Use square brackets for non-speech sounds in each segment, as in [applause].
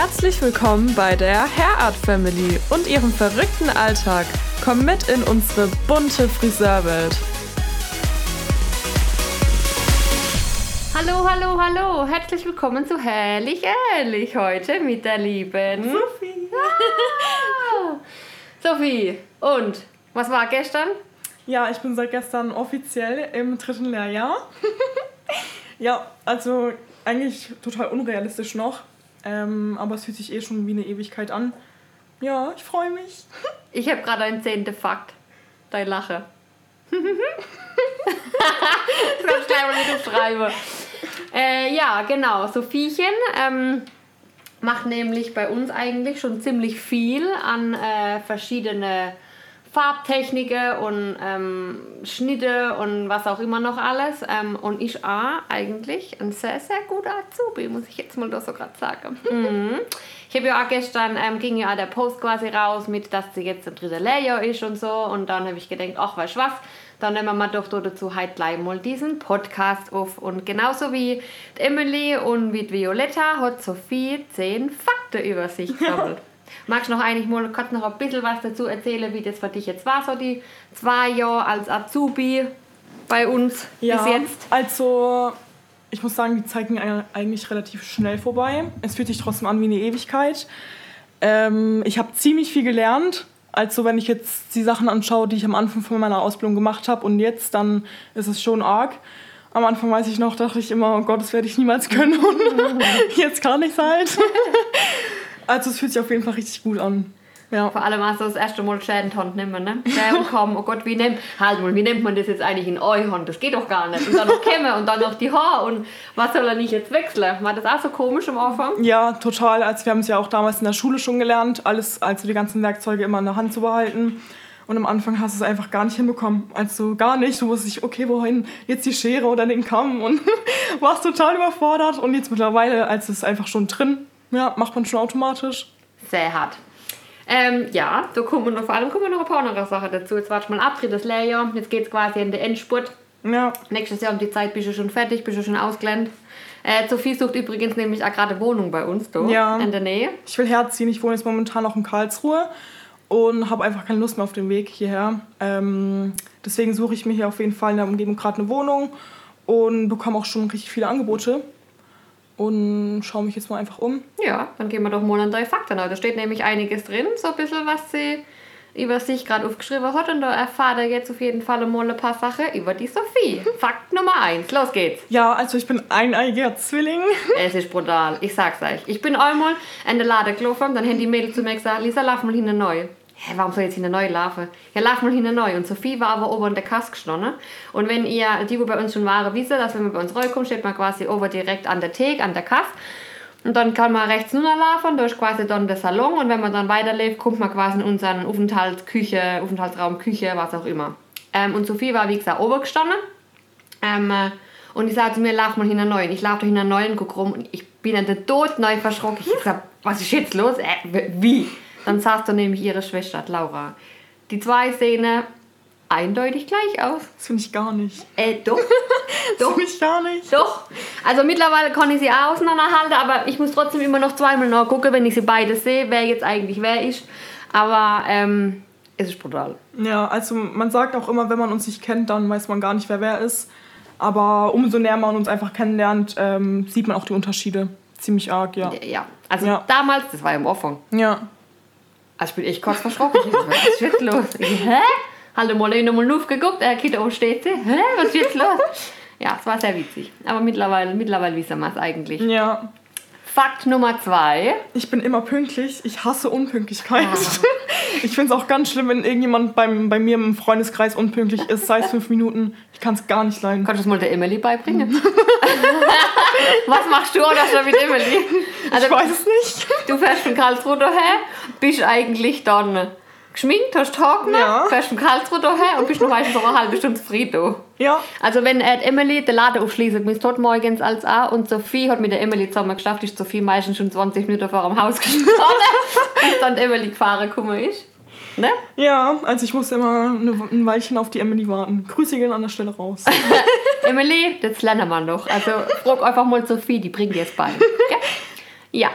Herzlich willkommen bei der Hairart Family und ihrem verrückten Alltag. Komm mit in unsere bunte Friseurwelt. Hallo, hallo, hallo. Herzlich willkommen zu Herrlich Ehrlich heute mit der lieben Sophie. Ah. [laughs] Sophie. Und was war gestern? Ja, ich bin seit gestern offiziell im dritten Lehrjahr. [laughs] ja, also eigentlich total unrealistisch noch. Ähm, aber es fühlt sich eh schon wie eine Ewigkeit an. Ja, ich freue mich. Ich habe gerade einen zehnten Fakt. Dein Lache. [laughs] das gleich mal mit schreiben. Äh, ja, genau. Sophiechen ähm, macht nämlich bei uns eigentlich schon ziemlich viel an äh, verschiedene Farbtechniken und ähm, Schnitte und was auch immer noch alles. Ähm, und ich auch eigentlich ein sehr, sehr guter Azubi, muss ich jetzt mal da so gerade sagen. [laughs] Mhm. Ich habe ja auch gestern, ähm, ging ja auch der Post quasi raus mit, dass sie jetzt im dritten Lehrjahr ist und so. Und dann habe ich gedacht, ach, weißt du was, dann nehmen wir mal doch dazu halt gleich mal diesen Podcast auf. Und genauso wie Emily und wie Violetta hat Sophie zehn Fakten über sich [laughs] gesammelt. Magst du noch eigentlich mal kurz noch ein bisschen was dazu erzählen, wie das für dich jetzt war, so die zwei Jahre als Azubi bei uns Ja, bis jetzt? also ich muss sagen, die Zeit ging eigentlich relativ schnell vorbei. Es fühlt sich trotzdem an wie eine Ewigkeit. Ähm, ich habe ziemlich viel gelernt. Also wenn ich jetzt die Sachen anschaue, die ich am Anfang von meiner Ausbildung gemacht habe und jetzt, dann ist es schon arg. Am Anfang weiß ich noch, dachte ich immer, oh Gott, das werde ich niemals [laughs] können. Und jetzt kann ich es halt. Also es fühlt sich auf jeden Fall richtig gut an. Ja. Vor allem also das erste Mal Schäden Hand nehmen, ne? Schäden [laughs] kommen, oh Gott, wie nennt, halt mal, wie nennt man das jetzt eigentlich in euch Hand? Das geht doch gar nicht. Und dann noch Kämme und dann noch die Haare und was soll er nicht jetzt wechseln? War das auch so komisch am Anfang? Ja, total. Also wir haben es ja auch damals in der Schule schon gelernt, alles, also die ganzen Werkzeuge immer in der Hand zu behalten. Und am Anfang hast du es einfach gar nicht hinbekommen. Also gar nicht. Du wusstest nicht, okay, wohin jetzt die Schere oder den Kamm und [laughs] warst total überfordert. Und jetzt mittlerweile, als es einfach schon drin, ja, macht man schon automatisch. Sehr hart. Ähm, ja, da kommen noch, vor allem kommen noch ein paar andere Sachen dazu. Jetzt warte mal ab, drittes Lehrjahr. Jetzt geht es quasi in den Endspurt. Ja, Nächstes Jahr um die Zeit bist du schon fertig, bist du schon ausgelernt. Äh, Sophie sucht übrigens nämlich auch gerade Wohnung bei uns, da Ja. in der Nähe. ich will herziehen. Ich wohne jetzt momentan noch in Karlsruhe und habe einfach keine Lust mehr auf den Weg hierher. Ähm, deswegen suche ich mir hier auf jeden Fall in der Umgebung gerade eine Wohnung und bekomme auch schon richtig viele Angebote. Und schaue mich jetzt mal einfach um. Ja, dann gehen wir doch mal an drei Fakten. Da steht nämlich einiges drin, so ein bisschen, was sie über sich gerade aufgeschrieben hat. Und da erfahrt ihr jetzt auf jeden Fall mal ein paar Sachen über die Sophie. [laughs] Fakt Nummer eins, los geht's. Ja, also ich bin eineiiger Zwilling. [laughs] Es ist brutal, ich sag's euch. Ich bin einmal in der Lade gelaufen, dann haben die Mädels zu mir gesagt, Lisa, lauf mal hinten neu. Hä, warum soll ich jetzt hinten neu laufen? Ja, lauf mal hinten neu. Und Sophie war aber oben in der Kasse gestanden. Und wenn ihr, die, die bei uns schon waren, wissen, dass wenn man bei uns reinkommt, steht man quasi oben direkt an der Theke, an der Kasse. Und dann kann man rechts runterlaufen, da ist quasi dann der Salon. Und wenn man dann weiterläuft, kommt man quasi in unseren Aufenthaltsküche, Aufenthaltsraum, Küche, was auch immer. Ähm, und Sophie war, wie gesagt, oben gestanden. Ähm, äh, und ich sagte zu mir, lauf mal hinter neu. Und ich laufe da hinter und guck rum. Und ich bin an der Tod neu verschrocken. Ich gesagt, was ist jetzt los? Äh, wie? Dann saß da nämlich ihre Schwester, Laura. Die zwei sehen äh, eindeutig gleich aus. Das finde ich gar nicht. Äh, doch. [laughs] Das doch. finde ich gar nicht. Doch. Also mittlerweile kann ich sie auch auseinanderhalten, aber ich muss trotzdem immer noch zweimal nachgucken, wenn ich sie beide sehe, wer jetzt eigentlich wer ist. Aber ähm, es ist brutal. Ja, also man sagt auch immer, wenn man uns nicht kennt, dann weiß man gar nicht, wer wer ist. Aber umso näher man uns einfach kennenlernt, ähm, sieht man auch die Unterschiede. Ziemlich arg, ja. Ja. Also Ja. damals, das war ja im Anfang. Ja. Also ich bin echt kurz verschrocken. Was ist jetzt los? Hä? Halt mal in nochmal aufgeguckt, er geht wo steht? Hä? Was ist jetzt los? Ja, es war sehr witzig. Aber mittlerweile, mittlerweile wissen wir es eigentlich. Ja. Fakt Nummer zwei. Ich bin immer pünktlich. Ich hasse Unpünktlichkeit. [laughs] Ich finde es auch ganz schlimm, wenn irgendjemand beim, bei mir im Freundeskreis unpünktlich ist, sei es fünf Minuten. Ich kann es gar nicht leiden. Kannst du es mal der Emily beibringen? [laughs] Was machst du oder schon mit Emily? Also, Ich weiß es nicht. du fährst von Karlsruhe daher, bist eigentlich dann geschminkt, hast Haken, Ja. fährst von Karlsruhe daher und bist noch meistens noch eine halbe Stunde zufrieden. Ja. Also wenn äh, die Emily den Laden aufschließt, bis tot morgens als auch und Sophie hat mit der Emily zusammen geschafft, ist Sophie meistens schon 20 Minuten vor dem Haus [laughs] gestanden, bis dann die Emily gefahren gekommen ist. Ne? Ja, also ich musste immer eine, ein Weilchen auf die Emily warten. Grüße gehen an der Stelle raus. [laughs] Emily, das lernen wir noch. Also frag einfach mal Sophie, die bringt dir es bei. Gell? [laughs] Ja.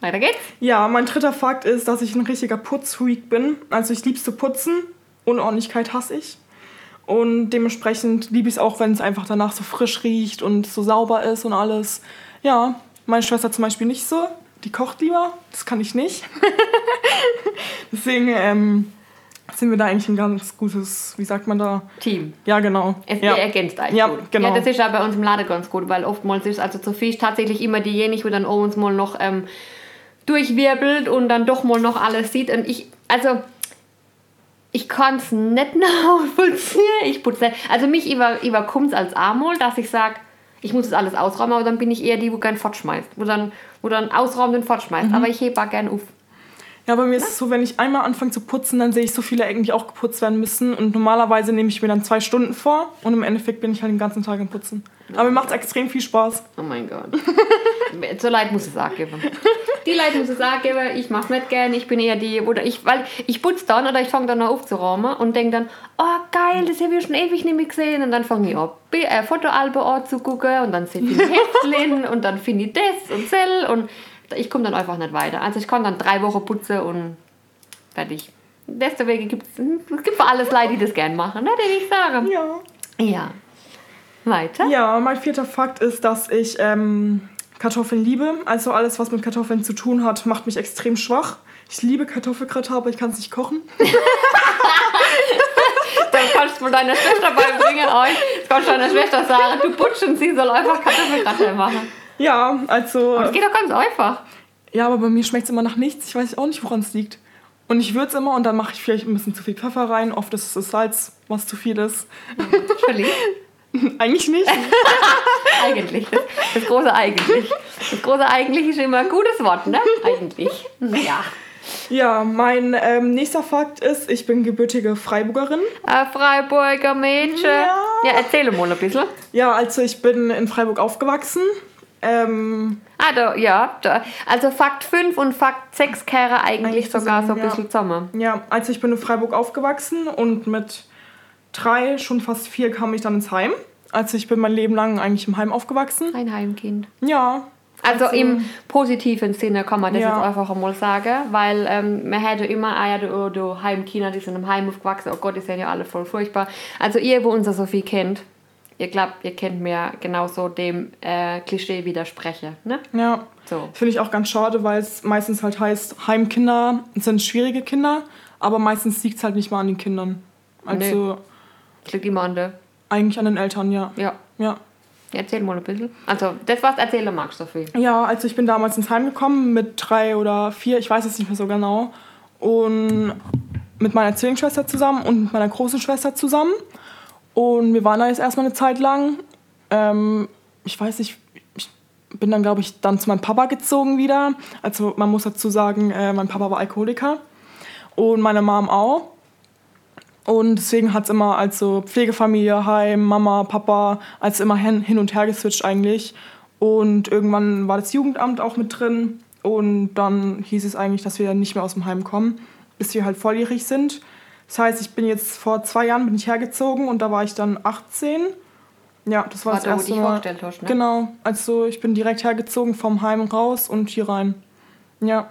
Weiter geht's. Ja, mein dritter Fakt ist, dass ich ein richtiger Putzfreak bin. Also ich lieb's zu putzen. Unordentlichkeit hasse ich. Und dementsprechend liebe ich es auch, wenn es einfach danach so frisch riecht und so sauber ist und alles. Ja, meine Schwester zum Beispiel nicht so. Die kocht lieber. Das kann ich nicht. [laughs] Deswegen ähm, sind wir da eigentlich ein ganz gutes, wie sagt man da? Team. Ja, genau. Es ja. ergänzt euch Ja, gut. genau. Ja, das ist ja bei uns im Laden ganz gut, weil oftmals ist also Sophie ist tatsächlich immer diejenige, die dann abends mal noch ähm, durchwirbelt und dann doch mal noch alles sieht. Und ich, also ich kann es nicht [laughs] nachvollziehen. Ich putze. Also mich über, überkommt es als Amol, dass ich sage, ich muss das alles ausräumen, aber dann bin ich eher die, wo gern fortschmeißt. Wo dann, wo dann ausräumt und Mhm. fortschmeißt. Aber ich hebe auch gern auf. Ja, bei mir ist es so, wenn ich einmal anfange zu putzen, dann sehe ich so viele Ecken, die auch geputzt werden müssen. Und normalerweise nehme ich mir dann zwei Stunden vor und im Endeffekt bin ich halt den ganzen Tag am Putzen. Aber mir macht es extrem viel Spaß. Oh mein Gott. [laughs] so leid muss es auch geben. [laughs] Die es auch geben. Ich mach's nicht gern. Ich bin eher die, oder ich, weil ich putze dann oder ich fange dann an aufzuräumen und denke dann, oh geil, das habe ich schon ewig nicht mehr gesehen. Und dann fange ich an, Bi- äh, Fotoalben anzugucken und dann sehe ich [laughs] Heftchen und dann finde ich das und Zell und ich komme dann einfach nicht weiter. Also ich kann dann drei Wochen putzen und fertig. Deswegen gibt es gibt für alles Leute, die das gern machen, ne? Den ich sagen. Ja. Ja. Weiter? Ja, mein vierter Fakt ist, dass ich ähm, Kartoffeln liebe. Also alles, was mit Kartoffeln zu tun hat, macht mich extrem schwach. Ich liebe Kartoffelgratin, aber ich kann es nicht kochen. [laughs] Dann kannst du deiner Schwester beibringen, euch. Das kannst du deiner Schwester sagen, du putschen, sie soll einfach Kartoffelgratin machen. Ja, also. Das geht doch ganz einfach. Ja, aber bei mir schmeckt es immer nach nichts. Ich weiß auch nicht, woran es liegt. Und ich würze immer und dann mache ich vielleicht ein bisschen zu viel Pfeffer rein. Oft ist es das Salz, was zu viel ist. Verliebt. [laughs] Eigentlich nicht. [laughs] Eigentlich. Das, das große Eigentlich. Das große Eigentlich ist immer ein gutes Wort, ne? Eigentlich. Ja. Ja, mein ähm, nächster Fakt ist, ich bin gebürtige Freiburgerin. Ein Freiburger Mädchen. Ja. Ja, erzähl mal ein bisschen. Ja, also ich bin in Freiburg aufgewachsen. Ähm, Ah, da, ja. Da. Also Fakt 5 und Fakt 6 kehren eigentlich Eigentlich sogar so ein zusammen, ja. bisschen zusammen. ja, also ich bin in Freiburg aufgewachsen und mit drei, schon fast vier kam ich dann ins Heim. Also ich bin mein Leben lang eigentlich im Heim aufgewachsen. Ein Heimkind. Ja. Also im positiven Sinne kann man das Ja. jetzt einfach einmal sagen, weil ähm, man hätte immer, ah ja, du, du Heimkinder, die sind im Heim aufgewachsen, oh Gott, die sind ja alle voll furchtbar. Also ihr, wo unser Sophie kennt, ihr glaubt, ihr kennt mir genauso dem äh, Klischee widersprechen, ne? Ja. So. Finde ich auch ganz schade, weil es meistens halt heißt, Heimkinder sind schwierige Kinder, aber meistens liegt es halt nicht mal an den Kindern. Also Das liegt immer an der, eigentlich an den Eltern, ja. ja. Ja. Erzähl mal ein bisschen. Also, das, was erzählen magst, Sophie. Ja, also ich bin damals ins Heim gekommen mit drei oder vier, ich weiß es nicht mehr so genau. Und mit meiner Zwillingsschwester zusammen und mit meiner großen Schwester zusammen. Und wir waren da jetzt erstmal eine Zeit lang. Ähm, ich weiß nicht, ich bin dann, glaube ich, dann zu meinem Papa gezogen wieder. Also man muss dazu sagen, äh, mein Papa war Alkoholiker und meine Mom auch. Und deswegen hat es immer also Pflegefamilie, Heim, Mama, Papa, also immer hin, hin und her geswitcht eigentlich. Und irgendwann war das Jugendamt auch mit drin. Und dann hieß es eigentlich, dass wir nicht mehr aus dem Heim kommen, bis wir halt volljährig sind. Das heißt, ich bin jetzt vor zwei Jahren bin ich hergezogen und da war ich dann 18. Ja, das war War das da, erste Mal. hast, ne? Genau, also ich bin direkt hergezogen vom Heim raus und hier rein. Ja,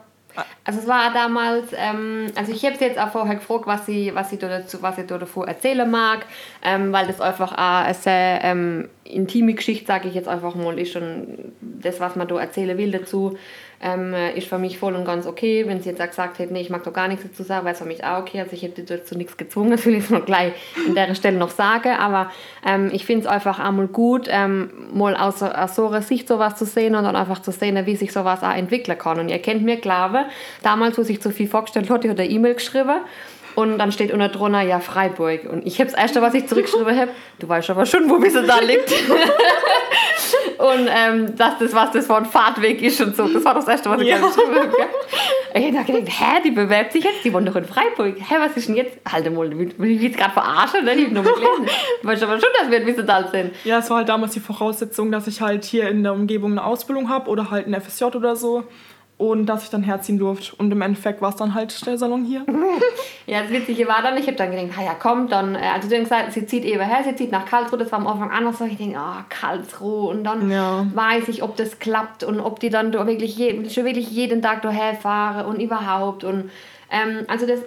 Also es war damals, ähm, also ich habe sie jetzt auch vorher gefragt, was sie, was sie dazu, was sie da davor erzählen mag, ähm, weil das einfach eine sehr ähm, intime Geschichte, sage ich jetzt einfach mal, ist und das, was man da erzählen will dazu, ähm, ist für mich voll und ganz okay. Wenn sie jetzt auch gesagt hätte, nee, ich mag da gar nichts dazu sagen, wäre es für mich auch okay. Also ich hätte dazu nichts gezwungen, [laughs] das will ich noch gleich an der Stelle noch sagen, aber ähm, ich finde es einfach einmal gut, ähm, mal aus, aus so einer Sicht sowas zu sehen und dann einfach zu sehen, wie sich sowas auch entwickeln kann. Und ihr kennt mir, glaube damals, wo sich Sophie vorgestellt hat, die hat eine E-Mail geschrieben und dann steht unter drunter, ja, Freiburg. Und ich habe das erste, was ich zurückgeschrieben habe, du weißt aber schon, wo sie da liegt. [laughs] und ähm, dass das, was das für ein Fahrtweg ist und so. Das war das erste, was ich Ja. geschrieben habe. Ich habe gedacht, hä, die bewerbt sich jetzt, die wohnt doch in Freiburg. Hä, was ist denn jetzt? Halt mal, will ich jetzt gerade verarschen, ne? Ich nur gelesen. Weißt aber schon, dass wir in Wiesenthal sind. Ja, es war halt damals die Voraussetzung, dass ich halt hier in der Umgebung eine Ausbildung habe oder halt ein FSJ oder so. Und dass ich dann herziehen durfte. Und im Endeffekt war es dann halt der Salon hier. [laughs] ja, das Witzige war dann, ich habe dann gedacht, ja komm, dann, äh, also du hast gesagt, sie zieht eben her, sie zieht nach Karlsruhe, das war am Anfang anders, so ich denke, ah, oh, Karlsruhe und dann ja. weiß ich, ob das klappt und ob die dann wirklich, je, schon wirklich jeden Tag daher fahre und überhaupt und ähm, also das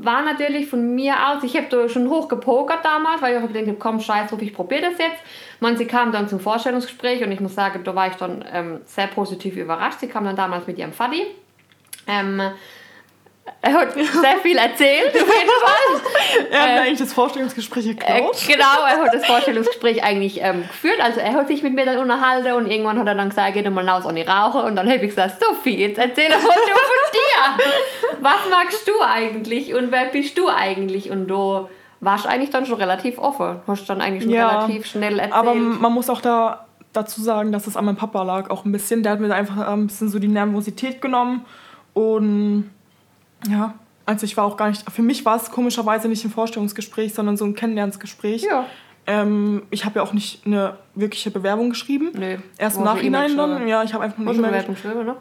war natürlich von mir aus, ich habe da schon hoch gepokert damals, weil ich auch gedacht habe, komm, scheiß drauf, ich probiere das jetzt. Man, sie kam dann zum Vorstellungsgespräch und ich muss sagen, da war ich dann ähm, sehr positiv überrascht. Sie kam dann damals mit ihrem Faddy. Ähm, er hat sehr viel erzählt, auf jeden [laughs] Fall. er hat äh, eigentlich das Vorstellungsgespräch geklaut. Äh, genau, er hat das Vorstellungsgespräch eigentlich ähm, geführt. Also er hat sich mit mir dann unterhalten und irgendwann hat er dann gesagt, geh doch mal raus ohne Rauchen. Und dann habe ich gesagt, Sophie, jetzt erzähl doch mal von dir. Was magst du eigentlich und wer bist du eigentlich? Und du warst eigentlich dann schon relativ offen. Hast dann eigentlich schon ja, relativ schnell erzählt. Aber man muss auch da dazu sagen, dass es an meinem Papa lag auch ein bisschen. Der hat mir einfach ein bisschen so die Nervosität genommen und ja, also ich war auch gar nicht, für mich war es komischerweise nicht ein Vorstellungsgespräch, sondern so ein Kennenlernsgespräch. Ja. Ähm, ich habe ja auch nicht eine wirkliche Bewerbung geschrieben. Nee. Erst im Nachhinein dann. Ja, ich habe einfach eine E-Mail. Bewerbung geschrieben, ne?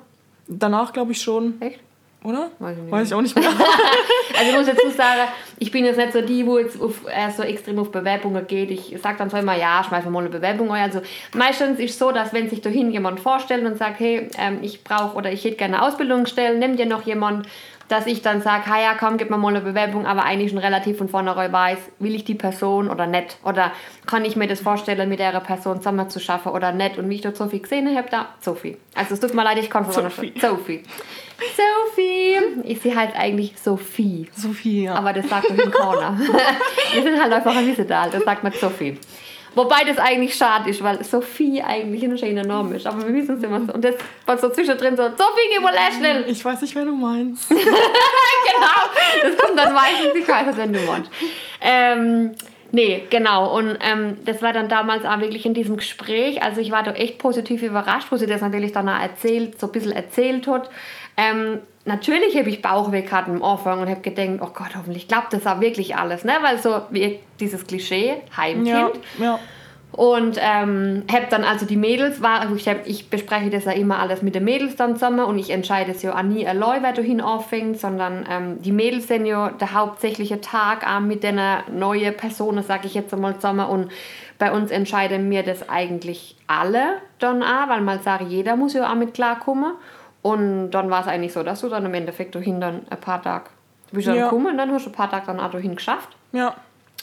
Danach glaube ich schon. Echt? Oder? Weiß ich, nicht. Weiß ich auch nicht mehr. [laughs] also ich muss dazu sagen, ich bin jetzt nicht so die, wo jetzt auf, äh, so extrem auf Bewerbungen geht. Ich sage dann zwar immer, ja, schmeiß mal eine Bewerbung ein. Also meistens ist es so, dass wenn sich dahin jemand vorstellt und sagt, hey, ähm, ich brauche oder ich hätte gerne Ausbildungsstellen, nimm dir noch jemand dass ich dann sage, ja komm, gib mir mal eine Bewerbung, aber eigentlich schon relativ von vornherein weiß, will ich die Person oder nicht? Oder kann ich mir das vorstellen, mit der Person zusammen zu schaffen oder nicht? Und wie ich dort Sophie gesehen habe, da Sophie. Also es tut mir leid, ich kann Sophie. Sophie. Sophie. Ich sehe halt eigentlich Sophie. Sophie, ja. Aber das sagt man in Corner. [laughs] Wir sind halt einfach ein bisschen da, das sagt man Sophie. Wobei das eigentlich schade ist, weil Sophie eigentlich ein schöner Name ist. Aber wir wissen es immer so. Und das war so zwischendrin so, Sophie, geh mal schnell. Ich weiß nicht, wer du meinst. [laughs] genau. Das kommt dann meistens, ich weiß es, wenn du meinst. Ähm, nee, genau. Und ähm, das war dann damals auch wirklich in diesem Gespräch. Also ich war da echt positiv überrascht, wo sie das natürlich dann auch erzählt, so ein bisschen erzählt hat. Ähm, natürlich habe ich Bauchweh gehabt am Anfang und habe gedacht, oh Gott, hoffentlich klappt das auch wirklich alles, ne? Weil so wie dieses Klischee, Heimkind. Ja, ja. Und ähm, habe dann also die Mädels, war, ich, hab, ich bespreche das ja immer alles mit den Mädels dann zusammen und ich entscheide es ja auch nie allein, wer dahin anfängt, sondern ähm, die Mädels sind ja der hauptsächliche Tag auch mit den neuen Personen, sage ich jetzt einmal zusammen und bei uns entscheiden wir das eigentlich alle dann auch, weil man sagt, jeder muss ja auch mit klarkommen und dann war es eigentlich so, dass du dann im Endeffekt dahin dann ein paar Tage bist dann ja. gekommen und dann hast du ein paar Tage dann auch dahin geschafft. Ja.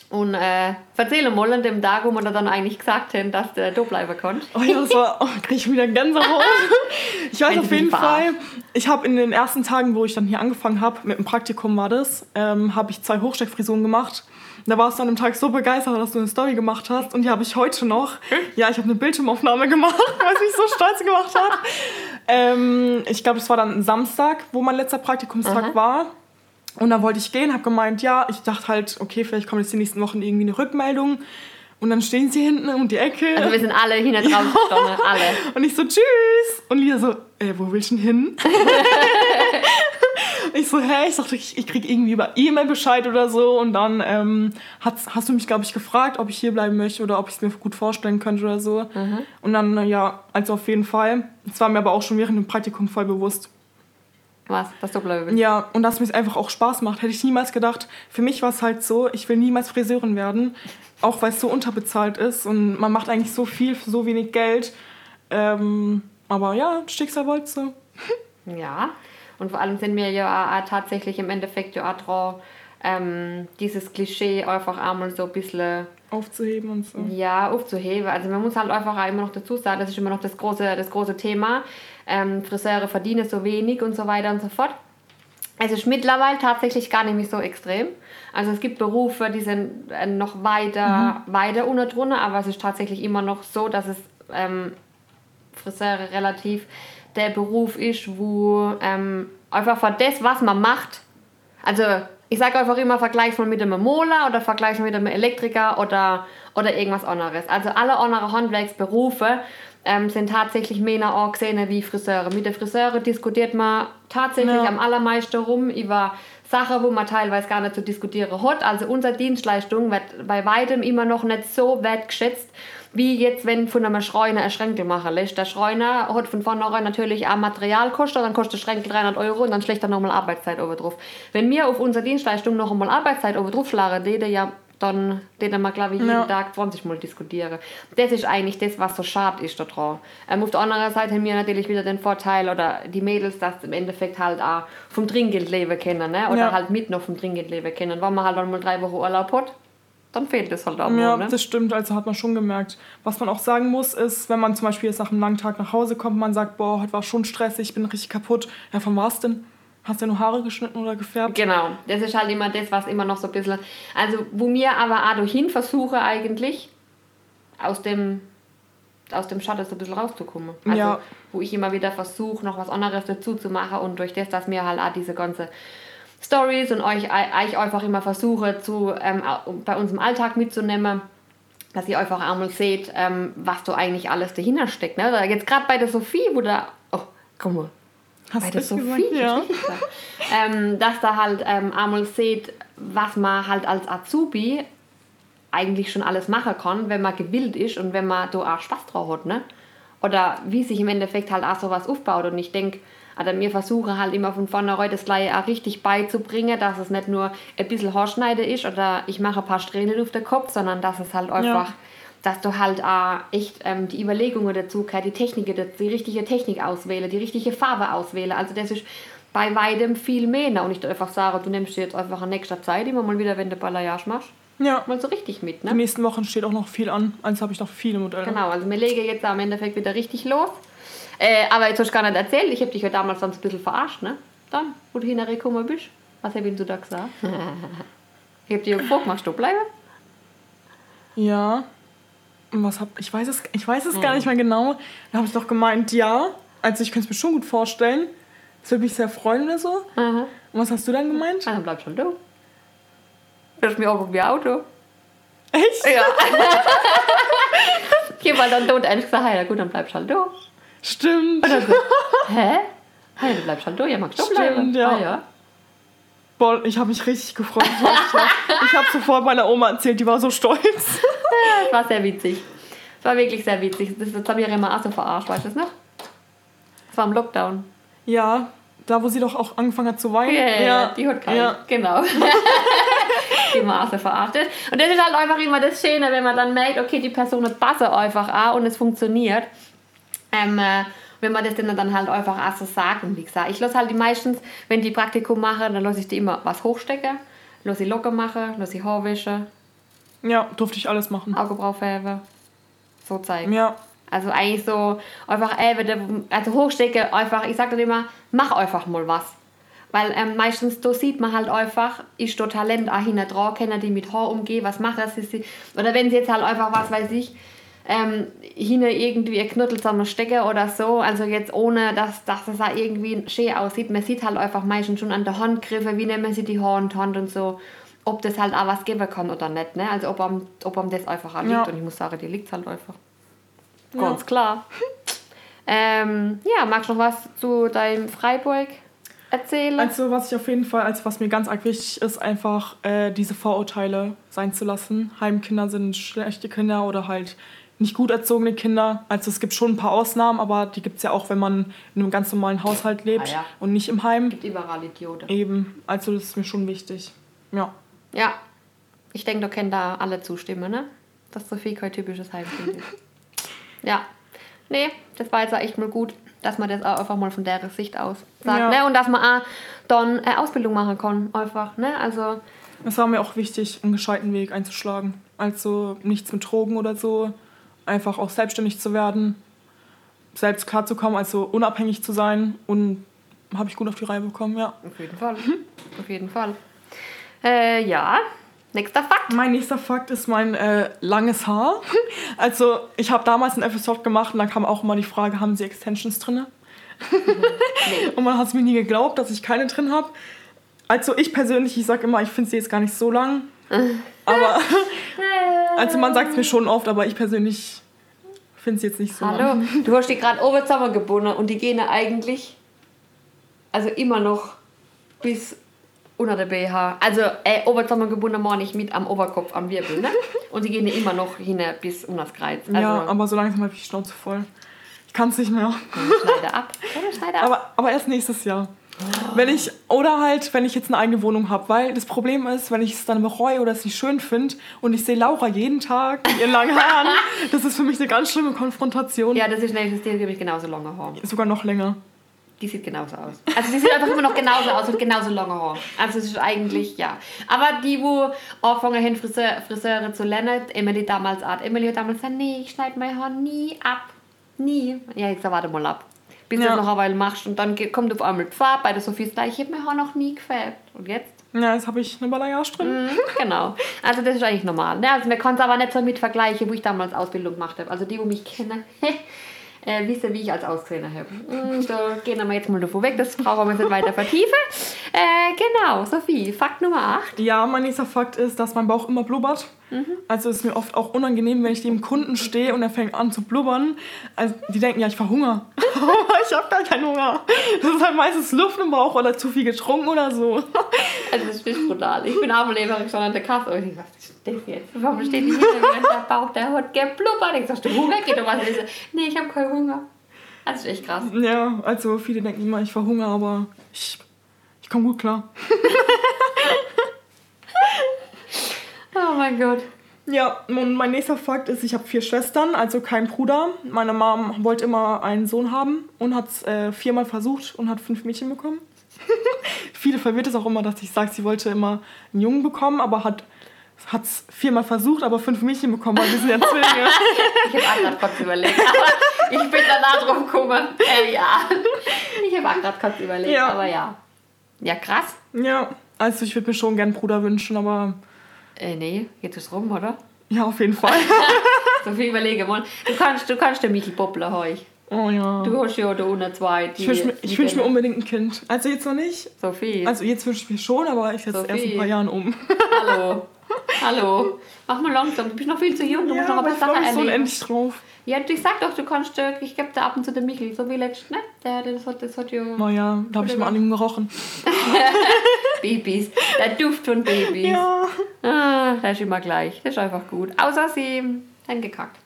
Und äh, erzähl mal an dem Tag, wo wir dann eigentlich gesagt haben, dass du da bleiben kannst. Oh ja, das war, oh, krieg ich wieder Gänsehaut. [laughs] ich weiß auf jeden Fall, ich habe in den ersten Tagen, wo ich dann hier angefangen habe, mit dem Praktikum war das, ähm, habe ich zwei Hochsteckfrisuren gemacht. Da warst du an dem Tag so begeistert, dass du eine Story gemacht hast. Und die habe ich heute noch. Ja, ich habe eine Bildschirmaufnahme gemacht, [laughs] weil es mich so stolz gemacht hat. Ähm, ich glaube, es war dann ein Samstag, wo mein letzter Praktikumstag Aha. war. Und da wollte ich gehen, habe gemeint, ja, ich dachte halt, okay, vielleicht kommt jetzt die nächsten Wochen irgendwie eine Rückmeldung. Und dann stehen sie hinten um die Ecke. Also wir sind alle hinten drauf ja. alle. [laughs] Und ich so, tschüss. Und Lia so, äh, wo willst du denn hin? [laughs] ich so, hä? Ich dachte, ich, ich krieg irgendwie über E-Mail Bescheid oder so. Und dann ähm, hast, hast du mich, glaube ich, gefragt, ob ich hier bleiben möchte oder ob ich es mir gut vorstellen könnte oder so. Mhm. Und dann, ja, also auf jeden Fall. Es war mir aber auch schon während dem Praktikum voll bewusst. Was? Dass du bleiben willst? Ja, und dass mir es einfach auch Spaß macht. Hätte ich niemals gedacht. Für mich war es halt so, ich will niemals Friseurin werden. Auch weil es so unterbezahlt ist und man macht eigentlich so viel für so wenig Geld. Ähm, aber ja, Schicksal wollte so. [laughs] Ja, und vor allem sind wir ja tatsächlich im Endeffekt ja auch dran, ähm, dieses Klischee einfach einmal so ein bisschen aufzuheben und so. Ja, aufzuheben. Also man muss halt einfach auch immer noch dazu sagen, das ist immer noch das große, das große Thema. Ähm, Friseure verdienen so wenig und so weiter und so fort. Es ist mittlerweile tatsächlich gar nicht mehr so extrem. Also es gibt Berufe, die sind äh, noch weiter, mhm. weiter unter drunter, aber es ist tatsächlich immer noch so, dass es ähm, Friseure relativ der Beruf ist, wo ähm, einfach für das, was man macht, also ich sage einfach immer, vergleich mal mit einem Mola oder vergleich mal mit einem Elektriker oder, oder irgendwas anderes. Also alle anderen Handwerksberufe, ähm, sind tatsächlich Männer auch gesehen wie Friseure. Mit den Friseuren diskutiert man tatsächlich Ja. am allermeisten rum über Sachen, wo man teilweise gar nicht zu diskutieren hat. Also unsere Dienstleistung wird bei weitem immer noch nicht so wertgeschätzt, wie jetzt, wenn von einem Schreiner ein Schränkel machen lässt. Der Schreiner hat von vornherein natürlich auch Materialkosten, dann kostet der Schränkel 300 Euro und dann schlägt er nochmal Arbeitszeit oben drauf. Wenn wir auf unsere Dienstleistung noch einmal Arbeitszeit oben drauf schlagen, die ja dann den wir, glaube ich, jeden Ja. Tag 20 Mal diskutieren. Das ist eigentlich das, was so schade ist daran. Ähm, auf der anderen Seite haben wir natürlich wieder den Vorteil, oder die Mädels, dass sie im Endeffekt halt auch vom Trinkgeld leben können, ne? oder Ja. halt mit noch vom Trinkgeld leben können. Wenn man halt dann mal drei Wochen Urlaub hat, dann fehlt das halt auch Ja, ne? das stimmt, also hat man schon gemerkt. Was man auch sagen muss, ist, wenn man zum Beispiel jetzt nach einem langen Tag nach Hause kommt, man sagt, boah, heute war schon stressig, ich bin richtig kaputt. Ja, von was denn? Hast du nur Haare geschnitten oder gefärbt? Genau, das ist halt immer das, was immer noch so ein bisschen. Also, wo mir aber auch dahin versuche, eigentlich aus dem, aus dem Schatten so ein bisschen rauszukommen. Also, Ja. wo ich immer wieder versuche, noch was anderes dazu zu machen und durch das, dass mir halt auch diese ganze Stories und euch, euch einfach immer versuche, zu, ähm, bei uns im Alltag mitzunehmen. Dass ihr einfach einmal seht, ähm, was so eigentlich alles dahinter steckt. Ne? Jetzt gerade bei der Sophie, wo da. Oh, guck mal. Hast Bei der Sophie, gesagt? Ja. ähm, dass da halt ähm, einmal seht, was man halt als Azubi eigentlich schon alles machen kann, wenn man gewillt ist und wenn man da auch Spaß drauf hat, ne? Oder wie sich im Endeffekt halt auch sowas aufbaut. Und ich denke, oder mir versuche halt immer von vornherein das gleich auch richtig beizubringen, dass es nicht nur ein bisschen Haarschneide ist oder ich mache ein paar Strähnen auf den Kopf, sondern dass es halt einfach, dass du halt auch echt ähm, die Überlegungen dazu, gehört, die Technik, die richtige Technik auswähle, die richtige Farbe auswähle. Also das ist bei weitem viel mehr. Und ich einfach sage, du nimmst dir jetzt einfach in nächster Zeit immer mal wieder, wenn du Balayage machst, Ja. mal so richtig mit, Die ne? nächsten Wochen steht auch noch viel an. Eins habe ich noch viele Modelle. Genau, also wir legen jetzt am Endeffekt wieder richtig los. Äh, aber jetzt hast du gar nicht erzählt, ich habe dich ja damals sonst ein bisschen verarscht, ne? Dann, wo du hingekommen bist. Was habe ich du da gesagt? [laughs] ich habe dir gefragt, machst du bleiben? Ja. Und was hab ich weiß es ich weiß es Hm. gar nicht mehr genau. Da habe ich doch gemeint, ja. Also ich könnte es mir schon gut vorstellen. Das würde mich sehr freuen oder so. Aha. Und was hast du dann gemeint? Ah, dann bleib schon du. Du hast mir auch wie ein Auto. Echt? Ja. [laughs] ich habe halt dann tot ehrlich gesagt, ja gut, dann bleibst halt du. Stimmt. Hä? Hey, du bleibst halt du, ja, magst du bleiben? Stimmt, ja. Ah, ja. Boah, ich habe mich richtig gefreut. ich habe sofort meiner Oma erzählt, die war so stolz. [laughs] Das war sehr witzig. Das war wirklich sehr witzig. Das, das habe ich immer auch so verarscht, weißt du das noch? Das war im Lockdown. Ja, da wo sie doch auch angefangen hat zu weinen. Ja, ja, ja, die hat keinen. Ja. Genau. [laughs] immer auch so verachtet. Und das ist halt einfach immer das Schöne, wenn man dann merkt, okay, die Person passen einfach auch und es funktioniert. Ähm, äh, wenn man das dann, dann halt einfach auch so sagt. Und wie gesagt, ich lasse halt die meistens, wenn die Praktikum machen, dann lasse ich die immer was hochstecken, lasse ich locker machen, lasse ich Haar wischen, Ja, durfte ich alles machen. Augenbrauen färben. So zeigen. Ja, Also eigentlich so einfach, ey, wenn also hochstecke, einfach, ich sag dann immer, mach einfach mal was. Weil ähm, meistens da sieht man halt einfach, ist da Talent auch hinter dran, kennen die mit Haar umgehen, was macht das? Ist sie- Oder wenn sie jetzt halt einfach, was weiß ich, ähm, hinter irgendwie ein Knüttel zusammenstecken oder so, also jetzt ohne, dass, dass es auch irgendwie schön aussieht. Man sieht halt einfach meistens schon an der Handgriffe, wie nehmen sie die die Hand und so, ob das halt auch was geben kann oder nicht. Ne? Also ob einem, ob einem das einfach auch liegt. Ja. Und ich muss sagen, die liegt halt einfach. Ganz klar. [laughs] ähm, ja, magst du noch was zu deinem Freiburg erzählen? Also was ich auf jeden Fall, als was mir ganz arg wichtig ist, einfach äh, diese Vorurteile sein zu lassen. Heimkinder sind schlechte Kinder oder halt nicht gut erzogene Kinder. Also es gibt schon ein paar Ausnahmen, aber die gibt es ja auch, wenn man in einem ganz normalen Haushalt lebt Ah ja. und nicht im Heim. gibt überall Idioten. Eben, also das ist mir schon wichtig. Ja. Ja, ich denke, du kennt da alle zustimmen, ne? Dass Sophie kein typisches Heimkind ist. [laughs] Ja. Nee, das war jetzt auch echt mal gut, dass man das auch einfach mal von der Sicht aus sagt. Ja. Ne? Und dass man auch dann eine Ausbildung machen kann. Einfach, ne? Also, Es war mir auch wichtig, einen gescheiten Weg einzuschlagen. Also nichts mit Drogen oder so. Einfach auch selbstständig zu werden, selbst klarzukommen, also unabhängig zu sein. Und habe ich gut auf die Reihe bekommen, ja. auf jeden Fall. auf jeden Fall. Äh, ja. Nächster Fakt. Mein nächster Fakt ist mein äh, langes Haar. [laughs] Also ich habe damals ein FSJ gemacht und dann kam auch immer die Frage, haben Sie Extensions drin? [laughs] Und man hat es mir nie geglaubt, dass ich keine drin habe. Also ich persönlich, ich sage immer, ich finde sie jetzt gar nicht so lang. Aber [laughs] also man sagt es mir schon oft, aber ich persönlich Ich finde es jetzt nicht so. Hallo, du hast die gerade oben zusammengebunden und die gehen eigentlich, also immer noch bis unter der BH. Also äh, oben zusammengebunden meine ich mit am Oberkopf, am Wirbel, ne? Und die gehen immer noch hin bis unter das Kreuz. Also, ja, aber so langsam habe ich die Schnauze voll. Ich kann es nicht mehr. Schneide ab. Schneide ab. Aber, aber erst nächstes Jahr. Wenn ich, oder halt, wenn ich jetzt eine eigene Wohnung habe, weil das Problem ist, wenn ich es dann bereue oder es nicht schön finde und ich sehe Laura jeden Tag mit ihren langen Haaren, [laughs] das ist für mich eine ganz schlimme Konfrontation. Ja, das ist nämlich, das nämlich genauso lange Haare. Sogar noch länger. Die sieht genauso aus. Also die sieht einfach immer noch genauso aus und genauso lange Haare. Also es ist eigentlich, ja. Aber die, wo anfangen haben, Friseur, Friseure zu lernen, Emily damals Art. Emily hat damals gesagt, nee, ich schneide mein Haar nie ab. Nie. Ja, jetzt warte mal ab. Bis du Ja. es noch eine Weile machst und dann kommt auf einmal die Farbe. Bei der Sophie ist gleich, ich habe mein Haar noch nie gefärbt. Und jetzt? Ja, jetzt habe ich eine Balayage drin. Mhm, genau. Also das ist eigentlich normal. Ne? Also man kann es aber nicht so mit vergleichen, wo ich damals Ausbildung gemacht habe. Also die, die mich kennen, [laughs] äh, wissen, wie ich als ausgesehen habe. Mm, Da gehen wir jetzt mal davon weg, das brauchen wir nicht weiter vertiefen. Äh, genau, Sophie, Fakt Nummer 8. Ja, mein nächster Fakt ist, dass mein Bauch immer blubbert. Also es ist mir oft auch unangenehm, wenn ich neben Kunden stehe und er fängt an zu blubbern. Also die denken ja, ich verhungere. [laughs] Ich habe gar keinen Hunger. Das ist halt meistens Luft im Bauch oder zu viel getrunken oder so. Also das ist brutal. Ich bin auch Leberin schon an der Kasse und ich dachte, das jetzt? Warum steht die und der Bauch, der hat geblubbert? Ich du Hunger geht oder was? Nee, ich habe keinen Hunger. Das ist echt krass. Ja, also viele denken immer, ich verhungere, aber ich, ich komme gut klar. [laughs] Oh mein Gott. Ja, und mein nächster Fakt ist, ich habe vier Schwestern, also kein Bruder. Meine Mom wollte immer einen Sohn haben und hat es äh, viermal versucht und hat fünf Mädchen bekommen. [laughs] Viele verwirrt es auch immer, dass ich sage, sie wollte immer einen Jungen bekommen, aber hat es viermal versucht, aber fünf Mädchen bekommen, weil wir sind ja Zwillinge. [laughs] Ich habe auch gerade kurz überlegt, aber ich bin danach drauf gekommen. Äh, ja. Ich habe auch gerade kurz überlegt, Ja. aber ja. Ja, krass. ja, also ich würde mir schon gern einen Bruder wünschen, aber Äh, nee, geht es rum, oder? [laughs] ja, auf jeden Fall. [laughs] So viel überlege mal. Du kannst, du kannst den Michel Poppler heu. Oh ja. Du hast ja da unten zwei. Die, Ich wünsche mir, ich wünsch mir unbedingt ein Kind. Also jetzt noch nicht. Sophie. Also jetzt wünsche ich mir schon, aber ich setze erst in ein paar. Jahren um. [laughs] Hallo. Hallo. Mach mal langsam. Du bist noch viel zu jung. Du musst noch ein paar Sachen mich so erleben. unendlich drauf. Ja, du- ich sag doch, du kannst, äh, ich gebe dir ab und zu den Michel, so wie letztes, ne? Der, der, das hat, das hat ja Naja, da habe ich mal an ihm gerochen. Babys. Der Duft von Babys. Ja. Ah, das ist immer gleich. Das ist einfach gut. Außer sie haben gekackt.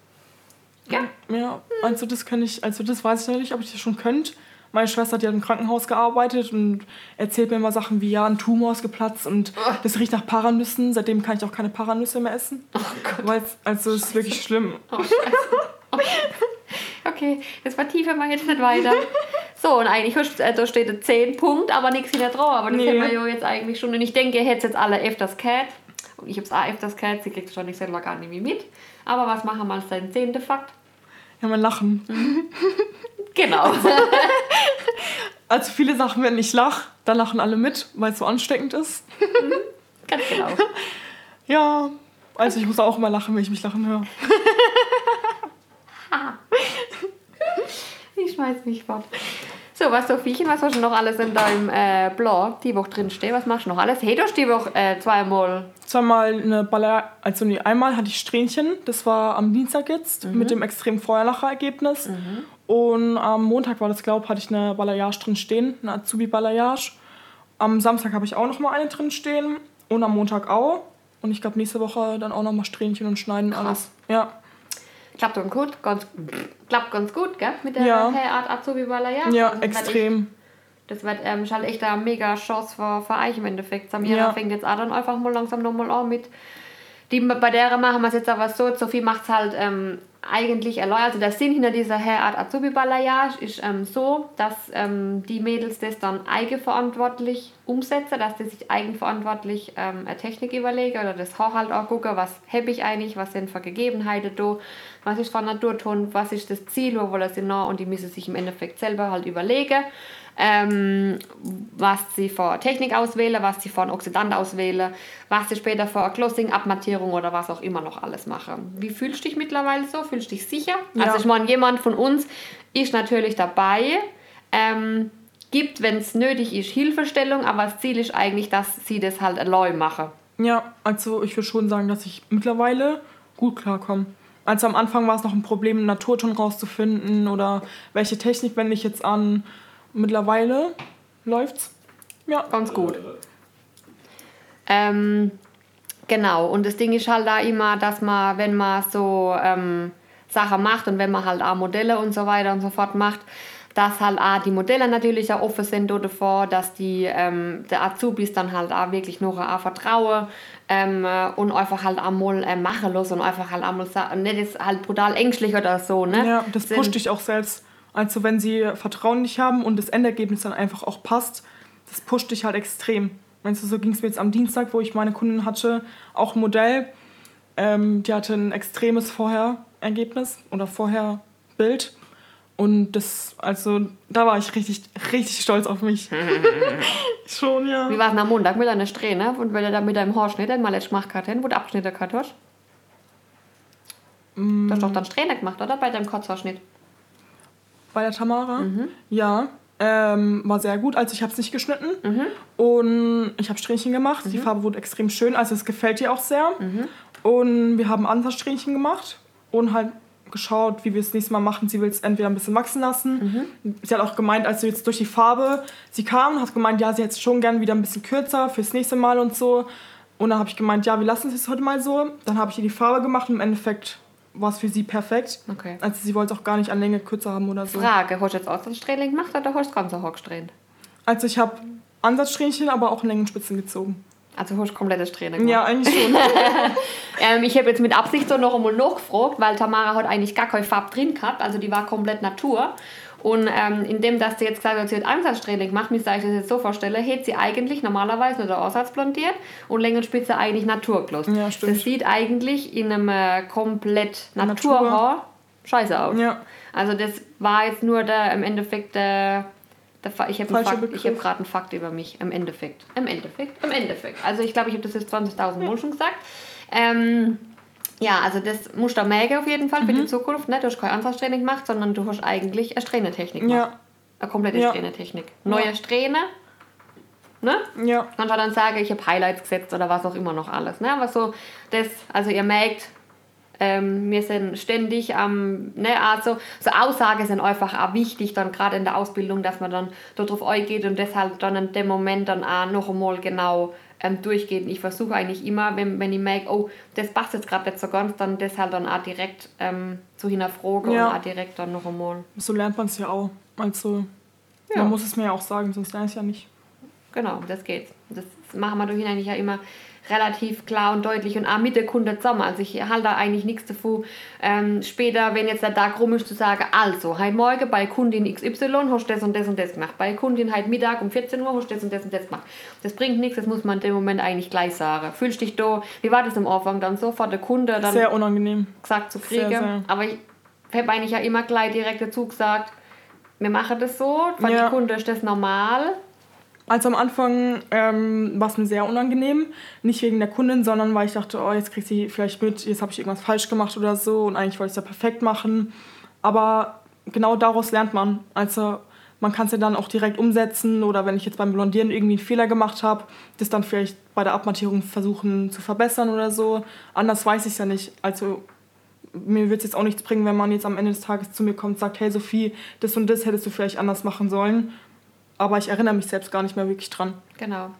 Ja. Ja, also das kann ich, also das weiß ich noch nicht, ob ich das schon könnte. Meine Schwester, die hat im Krankenhaus gearbeitet und erzählt mir immer Sachen wie, ja, ein Tumor ist geplatzt und das riecht nach Paranüssen. Seitdem kann ich auch keine Paranüsse mehr essen. Oh Gott. Also es ist wirklich schlimm. Oh, Scheiße. Okay, das vertiefen wir jetzt nicht weiter. [laughs] So, und eigentlich also steht ein 10 Punkt, aber nichts hinter drauf. Aber das Nee. hätten wir ja jetzt eigentlich schon. Und ich denke, ihr hättet jetzt alle öfters gehört. Und ich hab's auch öfters gehört, sie kriegt schon nicht selber gar nicht mehr mit. Aber was machen wir als dein zehnte Fakt? Ja, mein Lachen. [laughs] Genau. [laughs] Also viele Sachen, wenn ich lache, dann lachen alle mit, weil es so ansteckend ist. Ganz genau. [laughs] Ja, also ich muss auch immer lachen, wenn ich mich lachen höre. [laughs] Ich schmeiß mich fort. So, was Sophiechen, was hast du noch alles in deinem äh, Blog die Woche drin stehen? Was machst du noch alles? Hey, du hast die Woche äh, zweimal. Zweimal eine Baller, also nee, einmal hatte ich Strähnchen, das war am Dienstag jetzt mit dem extremen Feuerlacher-Ergebnis. Und am Montag war das, glaube ich, hatte ich eine Balayage drin stehen, eine Azubi-Balayage. Am Samstag habe ich auch noch mal eine drin stehen und am Montag auch. Und ich glaube, nächste Woche dann auch noch mal Strähnchen und Schneiden Krass. alles. Ja, Klappt dann gut, ganz, klappt ganz gut, gell? Mit der Ja. Hairart Azubi Balayage. ja, Also, extrem. Das wird ähm, halt echt eine mega Chance für, für euch im Endeffekt. Samira Ja. fängt jetzt auch dann einfach mal langsam nochmal an mit. Die, bei der machen wir es jetzt aber so, Sophie macht es halt ähm, eigentlich erläutert. Also der Sinn hinter dieser Hairart Azubi Balayage ist ähm, so, dass ähm, die Mädels das dann eigenverantwortlich umsetzen, dass die sich eigenverantwortlich ähm, eine Technik überlegen oder das Haar halt auch gucken, was habe ich eigentlich, was sind für Gegebenheiten da, was ist von Naturton, was ist das Ziel, wo wollen sie noch und die müssen sich im Endeffekt selber halt überlegen ähm, was sie für Technik auswählen, was sie für einen Oxidant auswählen, was sie später für eine Glossing, Abmattierung oder was auch immer noch alles machen. Wie fühlst du dich mittlerweile so? Fühlst du dich sicher? Ja. Also ich meine, jemand von uns ist natürlich dabei, ähm, gibt, wenn es nötig ist, Hilfestellung, aber das Ziel ist eigentlich, dass sie das halt allein machen. Ja, also ich würde schon sagen, dass ich mittlerweile gut klarkomme. Also am Anfang war es noch ein Problem, einen Naturton rauszufinden oder welche Technik wende ich jetzt an. Mittlerweile läuft's. Ja. Ganz gut. Ähm, genau, und das Ding ist halt da immer, dass man, wenn man so ähm, Sachen macht und wenn man halt auch Modelle und so weiter und so fort macht, dass halt auch die Modelle natürlich auch offen sind davor, dass die ähm, der Azubis dann halt auch wirklich nur auch vertrauen ähm, und einfach halt einmal äh, machen los und einfach halt einmal sagen, nicht ist halt brutal ängstlich oder so, ne? Ja, das pusht dich auch selbst. Also wenn sie Vertrauen nicht haben und das Endergebnis dann einfach auch passt, das pusht dich halt extrem. Meinst du, so ging es mir jetzt am Dienstag, wo ich meine Kundin hatte, auch ein Modell, ähm, die hatte ein extremes Vorher-Ergebnis oder Vorher-Bild. Und das, also, da war ich richtig, richtig stolz auf mich. [laughs] Schon, ja. Wie war es am Montag mit deiner Strähne? Und wenn du da mit deinem Haarschnitt mal jetzt gemacht hast, wo du abgeschnitten hast? Mm. Du hast doch dann Strähne gemacht, oder? Bei deinem Kurzhaarschnitt? Bei der Tamara? Mhm. Ja. Ähm, war sehr gut. Also ich habe es nicht geschnitten mhm. und ich habe Strähnchen gemacht. Mhm. Die Farbe wurde extrem schön, also es gefällt ihr auch sehr. Mhm. Und wir haben Ansatzsträhnchen gemacht und halt geschaut, wie wir es nächstes Mal machen. Sie will es entweder ein bisschen wachsen lassen. Mhm. Sie hat auch gemeint, als sie jetzt durch die Farbe, sie kam, hat gemeint, ja, sie hätte es schon gern wieder ein bisschen kürzer fürs nächste Mal und so. Und dann habe ich gemeint, ja, wir lassen es heute mal so. Dann habe ich ihr die Farbe gemacht und im Endeffekt war es für sie perfekt. Okay. Also sie wollte es auch gar nicht an Länge kürzer haben oder so. Frage, hast du jetzt Ansatzsträhnchen gemacht oder hast du ganz hoch gesträhnt? Also ich habe Ansatzsträhnchen, aber auch Längenspitzen gezogen. Also hast du komplette Strähne gemacht? Ja, eigentlich schon. [laughs] ähm, ich habe jetzt mit Absicht so noch einmal nachgefragt, weil Tamara hat eigentlich gar keine Farbe drin gehabt, also die war komplett Natur. Und ähm, indem, dass sie jetzt gesagt hat, sie hat Ansatzsträhne gemacht, müsste ich das jetzt so vorstellen, hätte sie eigentlich normalerweise nur der Aussatz blondiert und Längenspitze eigentlich naturgloss. Ja, stimmt. Das sieht eigentlich in einem äh, komplett Naturhaar Natur. scheiße aus. Ja. Also das war jetzt nur der im Endeffekt der, der ich habe hab gerade einen Fakt über mich. Im Endeffekt. Im Endeffekt. Im Endeffekt. Also ich glaube, ich habe das jetzt 20.000 Mal schon gesagt. Ähm, ja, also das musst du merken auf jeden Fall mhm. für die mhm. Zukunft. Ne? Du hast keine Anfangstraining gemacht, sondern du hast eigentlich eine Strähnetechnik gemacht. Ja. Eine komplette ja. Strähnetechnik. Neue ja. Strähne. Ne? Ja. Kannst du dann sagen, ich habe Highlights gesetzt oder was auch immer noch alles. Ne? Aber so, das, also ihr merkt, ähm, wir sind ständig am, ähm, ne, also so Aussagen sind einfach auch wichtig, dann gerade in der Ausbildung, dass man dann darauf eingeht und deshalb dann in dem Moment dann auch noch einmal genau ähm, durchgeht. Ich versuche eigentlich immer, wenn, wenn ich merke, oh, das passt jetzt gerade nicht so ganz, dann das halt dann auch direkt ähm, zu hinterfragen ja. und auch direkt dann noch einmal. So lernt man es ja auch. Also, ja. man muss es mir ja auch sagen, sonst lerne ich es ja nicht. Genau, das geht. Das machen wir durch eigentlich ja immer relativ klar und deutlich und auch mit der Kunde zusammen. Also ich halte da eigentlich nichts davon. Ähm, später, wenn jetzt der Tag rum ist, zu sagen, also, heute Morgen bei Kundin XY hast du das und das und das gemacht. Bei Kundin heute Mittag um 14 Uhr hast du das und das und das gemacht. Das bringt nichts, das muss man in dem Moment eigentlich gleich sagen. Fühlst dich da, wie war das am Anfang dann so vor der Kunde dann sehr unangenehm gesagt zu kriegen. Sehr, sehr. Aber ich habe eigentlich ja immer gleich direkt dazu gesagt, wir machen das so, für ja. die Kunde ist das normal also am Anfang ähm, war es mir sehr unangenehm. Nicht wegen der Kundin, sondern weil ich dachte, oh, jetzt kriegt sie vielleicht mit, jetzt habe ich irgendwas falsch gemacht oder so und eigentlich wollte ich es ja perfekt machen. Aber genau daraus lernt man. Also man kann es ja dann auch direkt umsetzen oder wenn ich jetzt beim Blondieren irgendwie einen Fehler gemacht habe, das dann vielleicht bei der Abmattierung versuchen zu verbessern oder so. Anders weiß ich es ja nicht. Also mir wird es jetzt auch nichts bringen, wenn man jetzt am Ende des Tages zu mir kommt und sagt, hey Sophie, das und das hättest du vielleicht anders machen sollen aber ich erinnere mich selbst gar nicht mehr wirklich dran. Genau.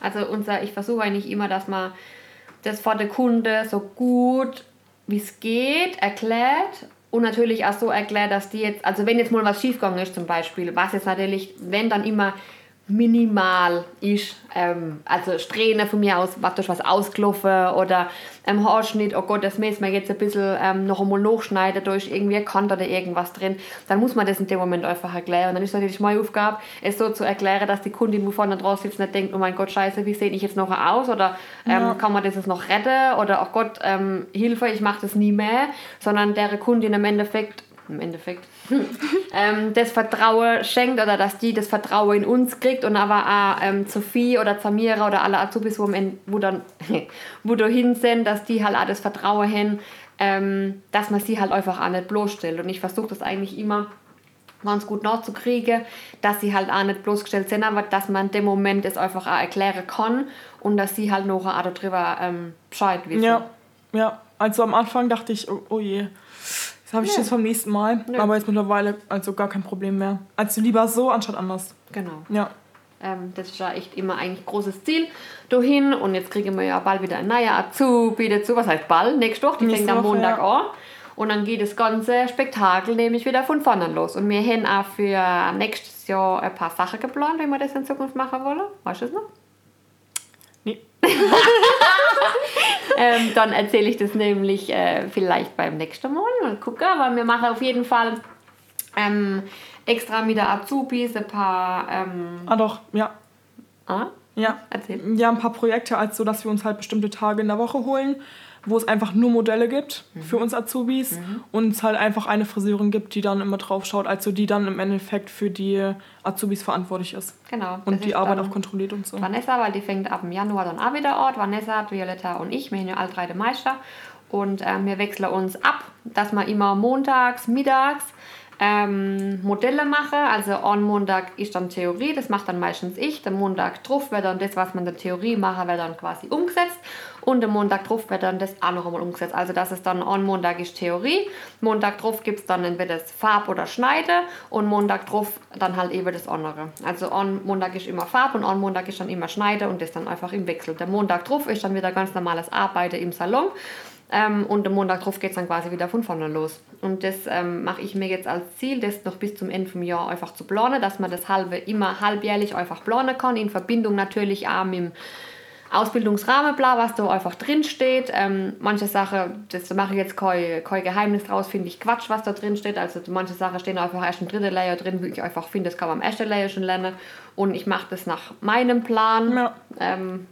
Also unser, ich versuche eigentlich immer, dass man das vor der Kunde so gut wie es geht erklärt und natürlich auch so erklärt, dass die jetzt, also wenn jetzt mal was schiefgegangen ist zum Beispiel, was jetzt natürlich, wenn dann immer minimal ist. Ähm, also Strähne von mir aus, was durch was ausgelaufen oder ähm, Haarschnitt, oh Gott, das müssen wir jetzt ein bisschen ähm, noch einmal nachschneiden, da ist irgendwie ein Kant oder irgendwas drin. Dann muss man das in dem Moment einfach erklären. Dann ist natürlich meine Aufgabe, es so zu erklären, dass die Kundin, wo vorne drauf sitzt, nicht denkt, oh mein Gott, scheiße, wie sehe ich jetzt noch aus? Oder ähm, ja. kann man das jetzt noch retten? Oder, oh Gott, ähm, Hilfe, ich mache das nie mehr. Sondern der Kundin im Endeffekt im Endeffekt, [laughs] ähm, das Vertrauen schenkt oder dass die das Vertrauen in uns kriegt und aber auch ähm, Sophie oder Samira oder alle Azubis, wo, wo, dann, [laughs] wo da hin sind, dass die halt auch das Vertrauen haben, ähm, dass man sie halt einfach auch nicht bloßstellt. Und ich versuche das eigentlich immer ganz gut nachzukriegen, dass sie halt auch nicht bloßgestellt sind, aber dass man dem Moment es einfach auch erklären kann und dass sie halt noch auch darüber ähm, Bescheid wissen. Ja, ja Also am Anfang dachte ich, oh, oh je, das habe ich Nö. jetzt vom nächsten Mal. Nö. Aber jetzt mittlerweile also gar kein Problem mehr. Also lieber so anstatt anders. Genau. Ja. Ähm, das ist ja echt immer eigentlich großes Ziel dahin. Und jetzt kriegen wir ja bald wieder ein neuer Azubi dazu. Was heißt bald? Nächste Woche, die Nächste fängt am Montag ja. an. Und dann geht das ganze Spektakel nämlich wieder von vorne los. Und wir haben auch für nächstes Jahr ein paar Sachen geplant, wie wir das in Zukunft machen wollen. Weißt du es noch? Nee. [laughs] [laughs] ähm, dann erzähle ich das nämlich äh, vielleicht beim nächsten Mal. Mal gucken, aber wir machen auf jeden Fall ähm, extra mit der Azubis ein paar. Ähm, Ah doch, ja. ah, Ja. erzähl. Ja, ein paar Projekte, als so, dass wir uns halt bestimmte Tage in der Woche holen, wo es einfach nur Modelle gibt für uns Azubis und es halt einfach eine Friseurin gibt, die dann immer drauf schaut, also die dann im Endeffekt für die Azubis verantwortlich ist Genau. und die Arbeit dann auch kontrolliert und so. Vanessa, weil die fängt ab dem Januar dann auch wieder an. Vanessa, Violetta und ich, wir sind ja alle drei die Meister. Und ähm, wir wechseln uns ab, dass wir immer montags, mittags ähm, Modelle machen. Also an Montag ist dann Theorie, das macht dann meistens ich. Der Montag drauf wird dann das, was man in der Theorie macht, wird dann quasi umgesetzt. Und der Montag drauf wird dann das auch noch einmal umgesetzt. Also das ist dann an Montag ist Theorie. Montag drauf gibt es dann entweder das Farb oder Schneide und Montag drauf dann halt eben das andere. Also an Montag ist immer Farb und an Montag ist dann immer Schneide und das dann einfach im Wechsel. Der Montag drauf ist dann wieder ganz normales Arbeiten im Salon. Ähm, und am Montag drauf geht es dann quasi wieder von vorne los. Und das ähm, mache ich mir jetzt als Ziel, das noch bis zum Ende vom Jahr einfach zu planen, dass man das halbe immer halbjährlich einfach planen kann, in Verbindung natürlich auch mit dem Ausbildungsrahmenplan, was da einfach drin steht. Ähm, manche Sachen, das mache ich jetzt kein, kein Geheimnis draus, finde ich Quatsch, was da drin steht. Also manche Sachen stehen einfach erst im dritten Layer drin, wo ich einfach finde, das kann man am ersten Layer schon lernen. Und ich mache das nach meinem Plan. Ja. Ähm,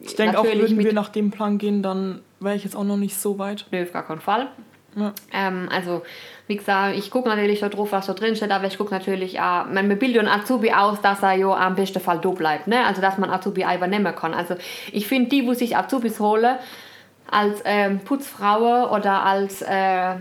Ich denke auch, würden wir nach dem Plan gehen, dann wäre ich jetzt auch noch nicht so weit. Nö, auf gar keinen Fall. Ja. Ähm, also, wie gesagt, ich gucke natürlich da drauf, was da drin steht, aber ich gucke natürlich auch, man wir bilden einen Azubi aus, dass er ja am besten Fall da bleibt, ne? Also, dass man Azubi übernehmen kann. Also, ich finde, die, wo sich Azubis holen, als ähm, Putzfrau oder als äh,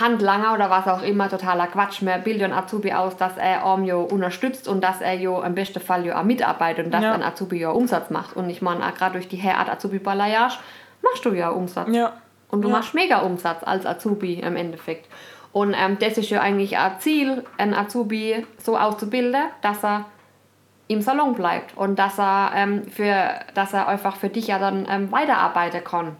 Handlanger oder was auch immer, totaler Quatsch. Wir bilden einen Azubi aus, dass er einem ja unterstützt und dass er ja im besten Fall ja auch mitarbeitet und dass Ja. ein Azubi ja Umsatz macht. Und ich meine, gerade durch die Herart Azubi-Balayage machst du ja Umsatz. Ja. Und du Ja. machst mega Umsatz als Azubi im Endeffekt. Und ähm, das ist ja eigentlich ein Ziel, einen Azubi so auszubilden, dass er im Salon bleibt und dass er, ähm, für, dass er einfach für dich ja dann ähm, weiterarbeiten kann.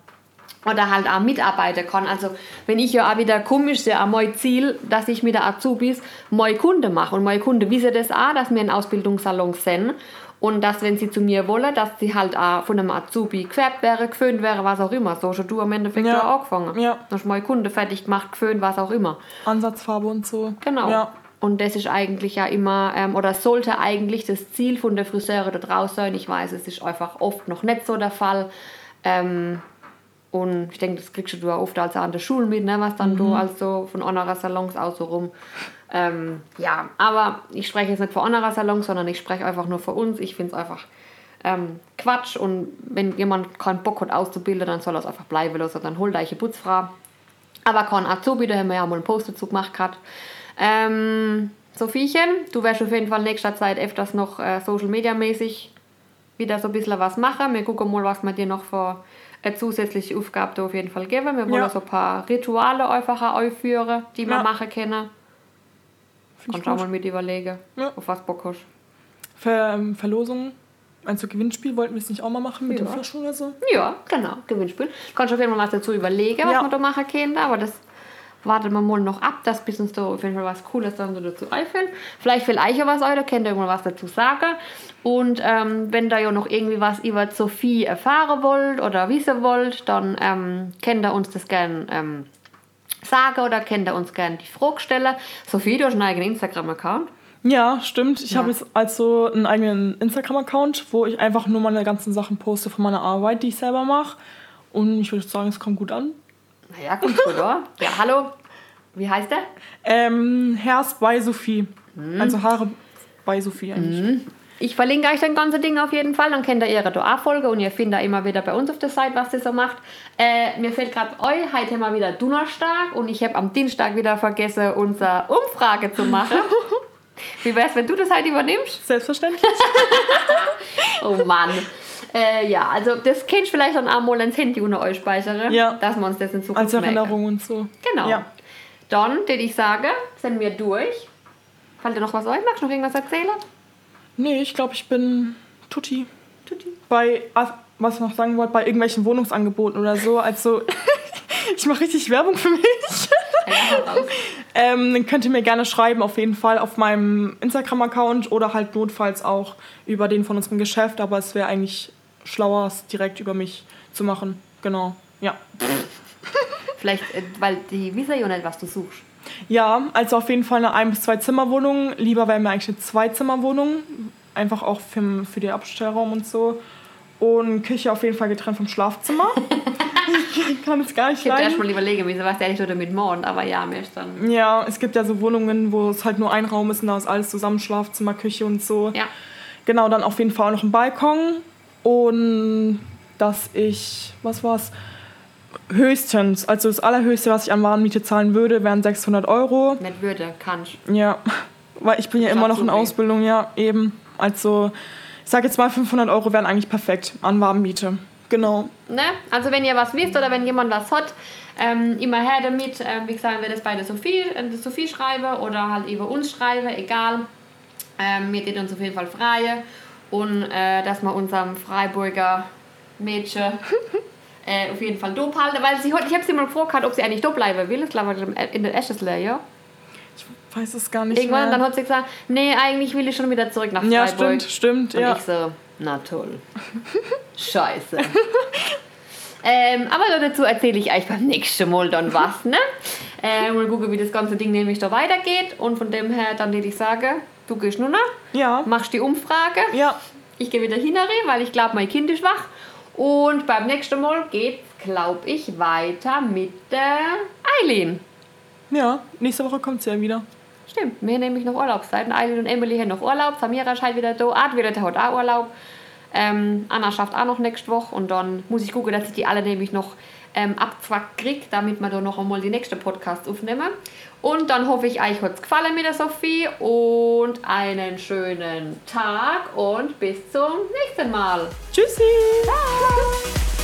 Oder halt auch mitarbeiten kann. Also, wenn ich ja auch wieder komme, ist ja auch mein Ziel, dass ich mit der Azubis neue Kunden mache. Und neue Kunden wissen das auch, dass wir in Ausbildungssalon sind. Und dass, wenn sie zu mir wollen, dass sie halt auch von einem Azubi gefärbt wäre, geföhnt wäre, was auch immer. So schon du am Endeffekt Ja. auch angefangen. Ja. Hast neue Kunden fertig gemacht, geföhnt, was auch immer. Ansatzfarbe und so. Genau. Ja. Und das ist eigentlich ja immer, ähm, oder sollte eigentlich das Ziel von der Friseure da draußen sein. Ich weiß, es ist einfach oft noch nicht so der Fall. Ähm, und ich denke, das kriegst du auch oft als an der Schule mit, ne, was dann du also von anderen Salons aus so rum. Ähm, ja, aber ich spreche jetzt nicht von anderen Salons, sondern ich spreche einfach nur für uns. Ich finde es einfach ähm, Quatsch und wenn jemand keinen Bock hat auszubilden, dann soll er es einfach bleiben lassen. Dann holt euch eine Putzfrau. Aber kein Azubi, da haben wir ja mal einen Post dazu gemacht gehabt. Ähm, Sophiechen, du wirst auf jeden Fall in nächster Zeit öfters noch äh, Social Media mäßig wieder so ein bisschen was machen. Wir gucken mal, was wir dir noch für eine zusätzliche Aufgabe auf jeden Fall geben. Wir wollen Ja. so ein paar Rituale einfach aufführen, die wir Ja. machen können. Kannst du auch mal mit überlegen, Ja. auf was Bock hast. Ver ähm, Verlosungen, also Gewinnspiel, wollten wir es nicht auch mal machen mit Ja. den Flaschen oder so? Ja, genau, Gewinnspiel. Kannst du auf jeden Fall was dazu überlegen, was Ja. wir da machen können, aber das warten wir mal noch ab, dass bis uns da auf jeden Fall was Cooles dann so dazu einfällt. Vielleicht will euch ja was da könnt ihr irgendwann was dazu sagen. Und ähm, wenn da ja noch irgendwie was über Sophie erfahren wollt oder wissen wollt, dann ähm, könnt ihr uns das gerne ähm, sagen oder könnt ihr uns gerne die Frage stellen. Sophie, du hast einen eigenen Instagram-Account. Ja, stimmt. Ich Ja. habe jetzt also einen eigenen Instagram-Account, wo ich einfach nur meine ganzen Sachen poste von meiner Arbeit, die ich selber mache. Und ich würde sagen, es kommt gut an. Naja, kommt gut, oder? [laughs] Ja, hallo. Wie heißt der? Ähm, Hairs bei Sophie. Mhm. Also Haare bei Sophie eigentlich. Ich verlinke euch das ganze Ding auf jeden Fall, dann könnt ihr ihre DA-Folge und ihr findet immer wieder bei uns auf der Seite, was sie so macht. Äh, mir fällt gerade euch, heute haben wir wieder Donnerstag und ich habe am Dienstag wieder vergessen, unsere Umfrage zu machen. [laughs] Wie wär's, wenn du das heute übernimmst? Selbstverständlich. [laughs] Oh Mann. Äh, ja, also das kennst du vielleicht dann auch mal ins Handy unter euch speichern, Ja. dass wir uns das in Zukunft Als merken. Erinnerung und so. Genau. Ja. Dann, würde ich sagen, sind wir durch. Fällt dir noch was ein? Magst du noch irgendwas erzählen? Nee, ich glaube, ich bin Tutti. Tutti. Bei, was ich noch sagen wollte, bei irgendwelchen Wohnungsangeboten oder so. Also, [laughs] ich mache richtig Werbung für mich. Ja. Ähm, dann könnt ihr mir gerne schreiben, auf jeden Fall auf meinem Instagram-Account oder halt notfalls auch über den von unserem Geschäft. Aber es wäre eigentlich schlauer, es direkt über mich zu machen. Genau, ja. Vielleicht, äh, weil die wissen ja nicht, was du suchst. Ja, also auf jeden Fall eine Ein- bis zwei Zimmerwohnung. Lieber wäre mir eigentlich eine Zwei-Zimmer-Wohnung. Einfach auch für, für den Abstellraum und so. Und Küche auf jeden Fall getrennt vom Schlafzimmer. [laughs] ich kann es gar nicht Ich hätte leiden. mal überlegen müssen, was der nicht damit morgen, aber ja, mir ist dann. Ja, es gibt ja so Wohnungen, wo es halt nur ein Raum ist und da ist alles zusammen, Schlafzimmer, Küche und so. Ja. Genau, dann auf jeden Fall auch noch ein Balkon. Und dass ich, was war's? Höchstens, also das allerhöchste, was ich an Warenmiete zahlen würde, wären 600 Euro. Nicht würde, kannst. Ja, weil ich bin ja Ich immer noch in. Ausbildung, ja, eben. Also, ich sag jetzt mal, 500 Euro wären eigentlich perfekt an Warmmiete. Genau. Ne? Also wenn ihr was wisst oder wenn jemand was hat, ähm, immer her damit. Ähm, wie gesagt, wir das bei der Sophie, der Sophie schreiben oder halt über uns schreiben, egal. Ähm, wir tun uns auf jeden Fall freie und äh, dass wir unserem Freiburger Mädchen [laughs] äh, auf jeden Fall dope halten, weil sie heute, ich habe sie mal gefragt, ob sie eigentlich dope bleiben will. Ich glaube, in der Eschesley, ja. Weiß es gar nicht Irgendwann, mehr. dann hat sie gesagt, nee, eigentlich will ich schon wieder zurück nach ja, Freiburg. stimmt, stimmt, Und ja. ich so, na toll. [laughs] Scheiße. ähm, aber dazu erzähle ich euch beim nächsten Mal dann was, ne? Äh, mal gucken, wie das ganze Ding nämlich da weitergeht. Und von dem her, dann würde ich sagen, du gehst nur noch, Ja, machst die Umfrage. ja, Ich gehe wieder hin, weil ich glaube, mein Kind ist wach. Und beim nächsten Mal geht's, glaube ich, weiter mit der Eileen. ja. Nächste Woche kommt sie ja wieder. Stimmt, wir haben nämlich noch Urlaubszeiten. Eileen und Emily haben noch Urlaub. Samira ist halt wieder da. Art wieder, der hat auch Urlaub. Ähm, Anna schafft auch noch nächste Woche. Und dann muss ich gucken, dass ich die alle nämlich noch ähm, abzwackt kriege, damit wir da noch einmal die nächste Podcast aufnehmen. Und dann hoffe ich, euch hat es gefallen mit der Sophie. Und einen schönen Tag und bis zum nächsten Mal. Tschüssi! Ciao!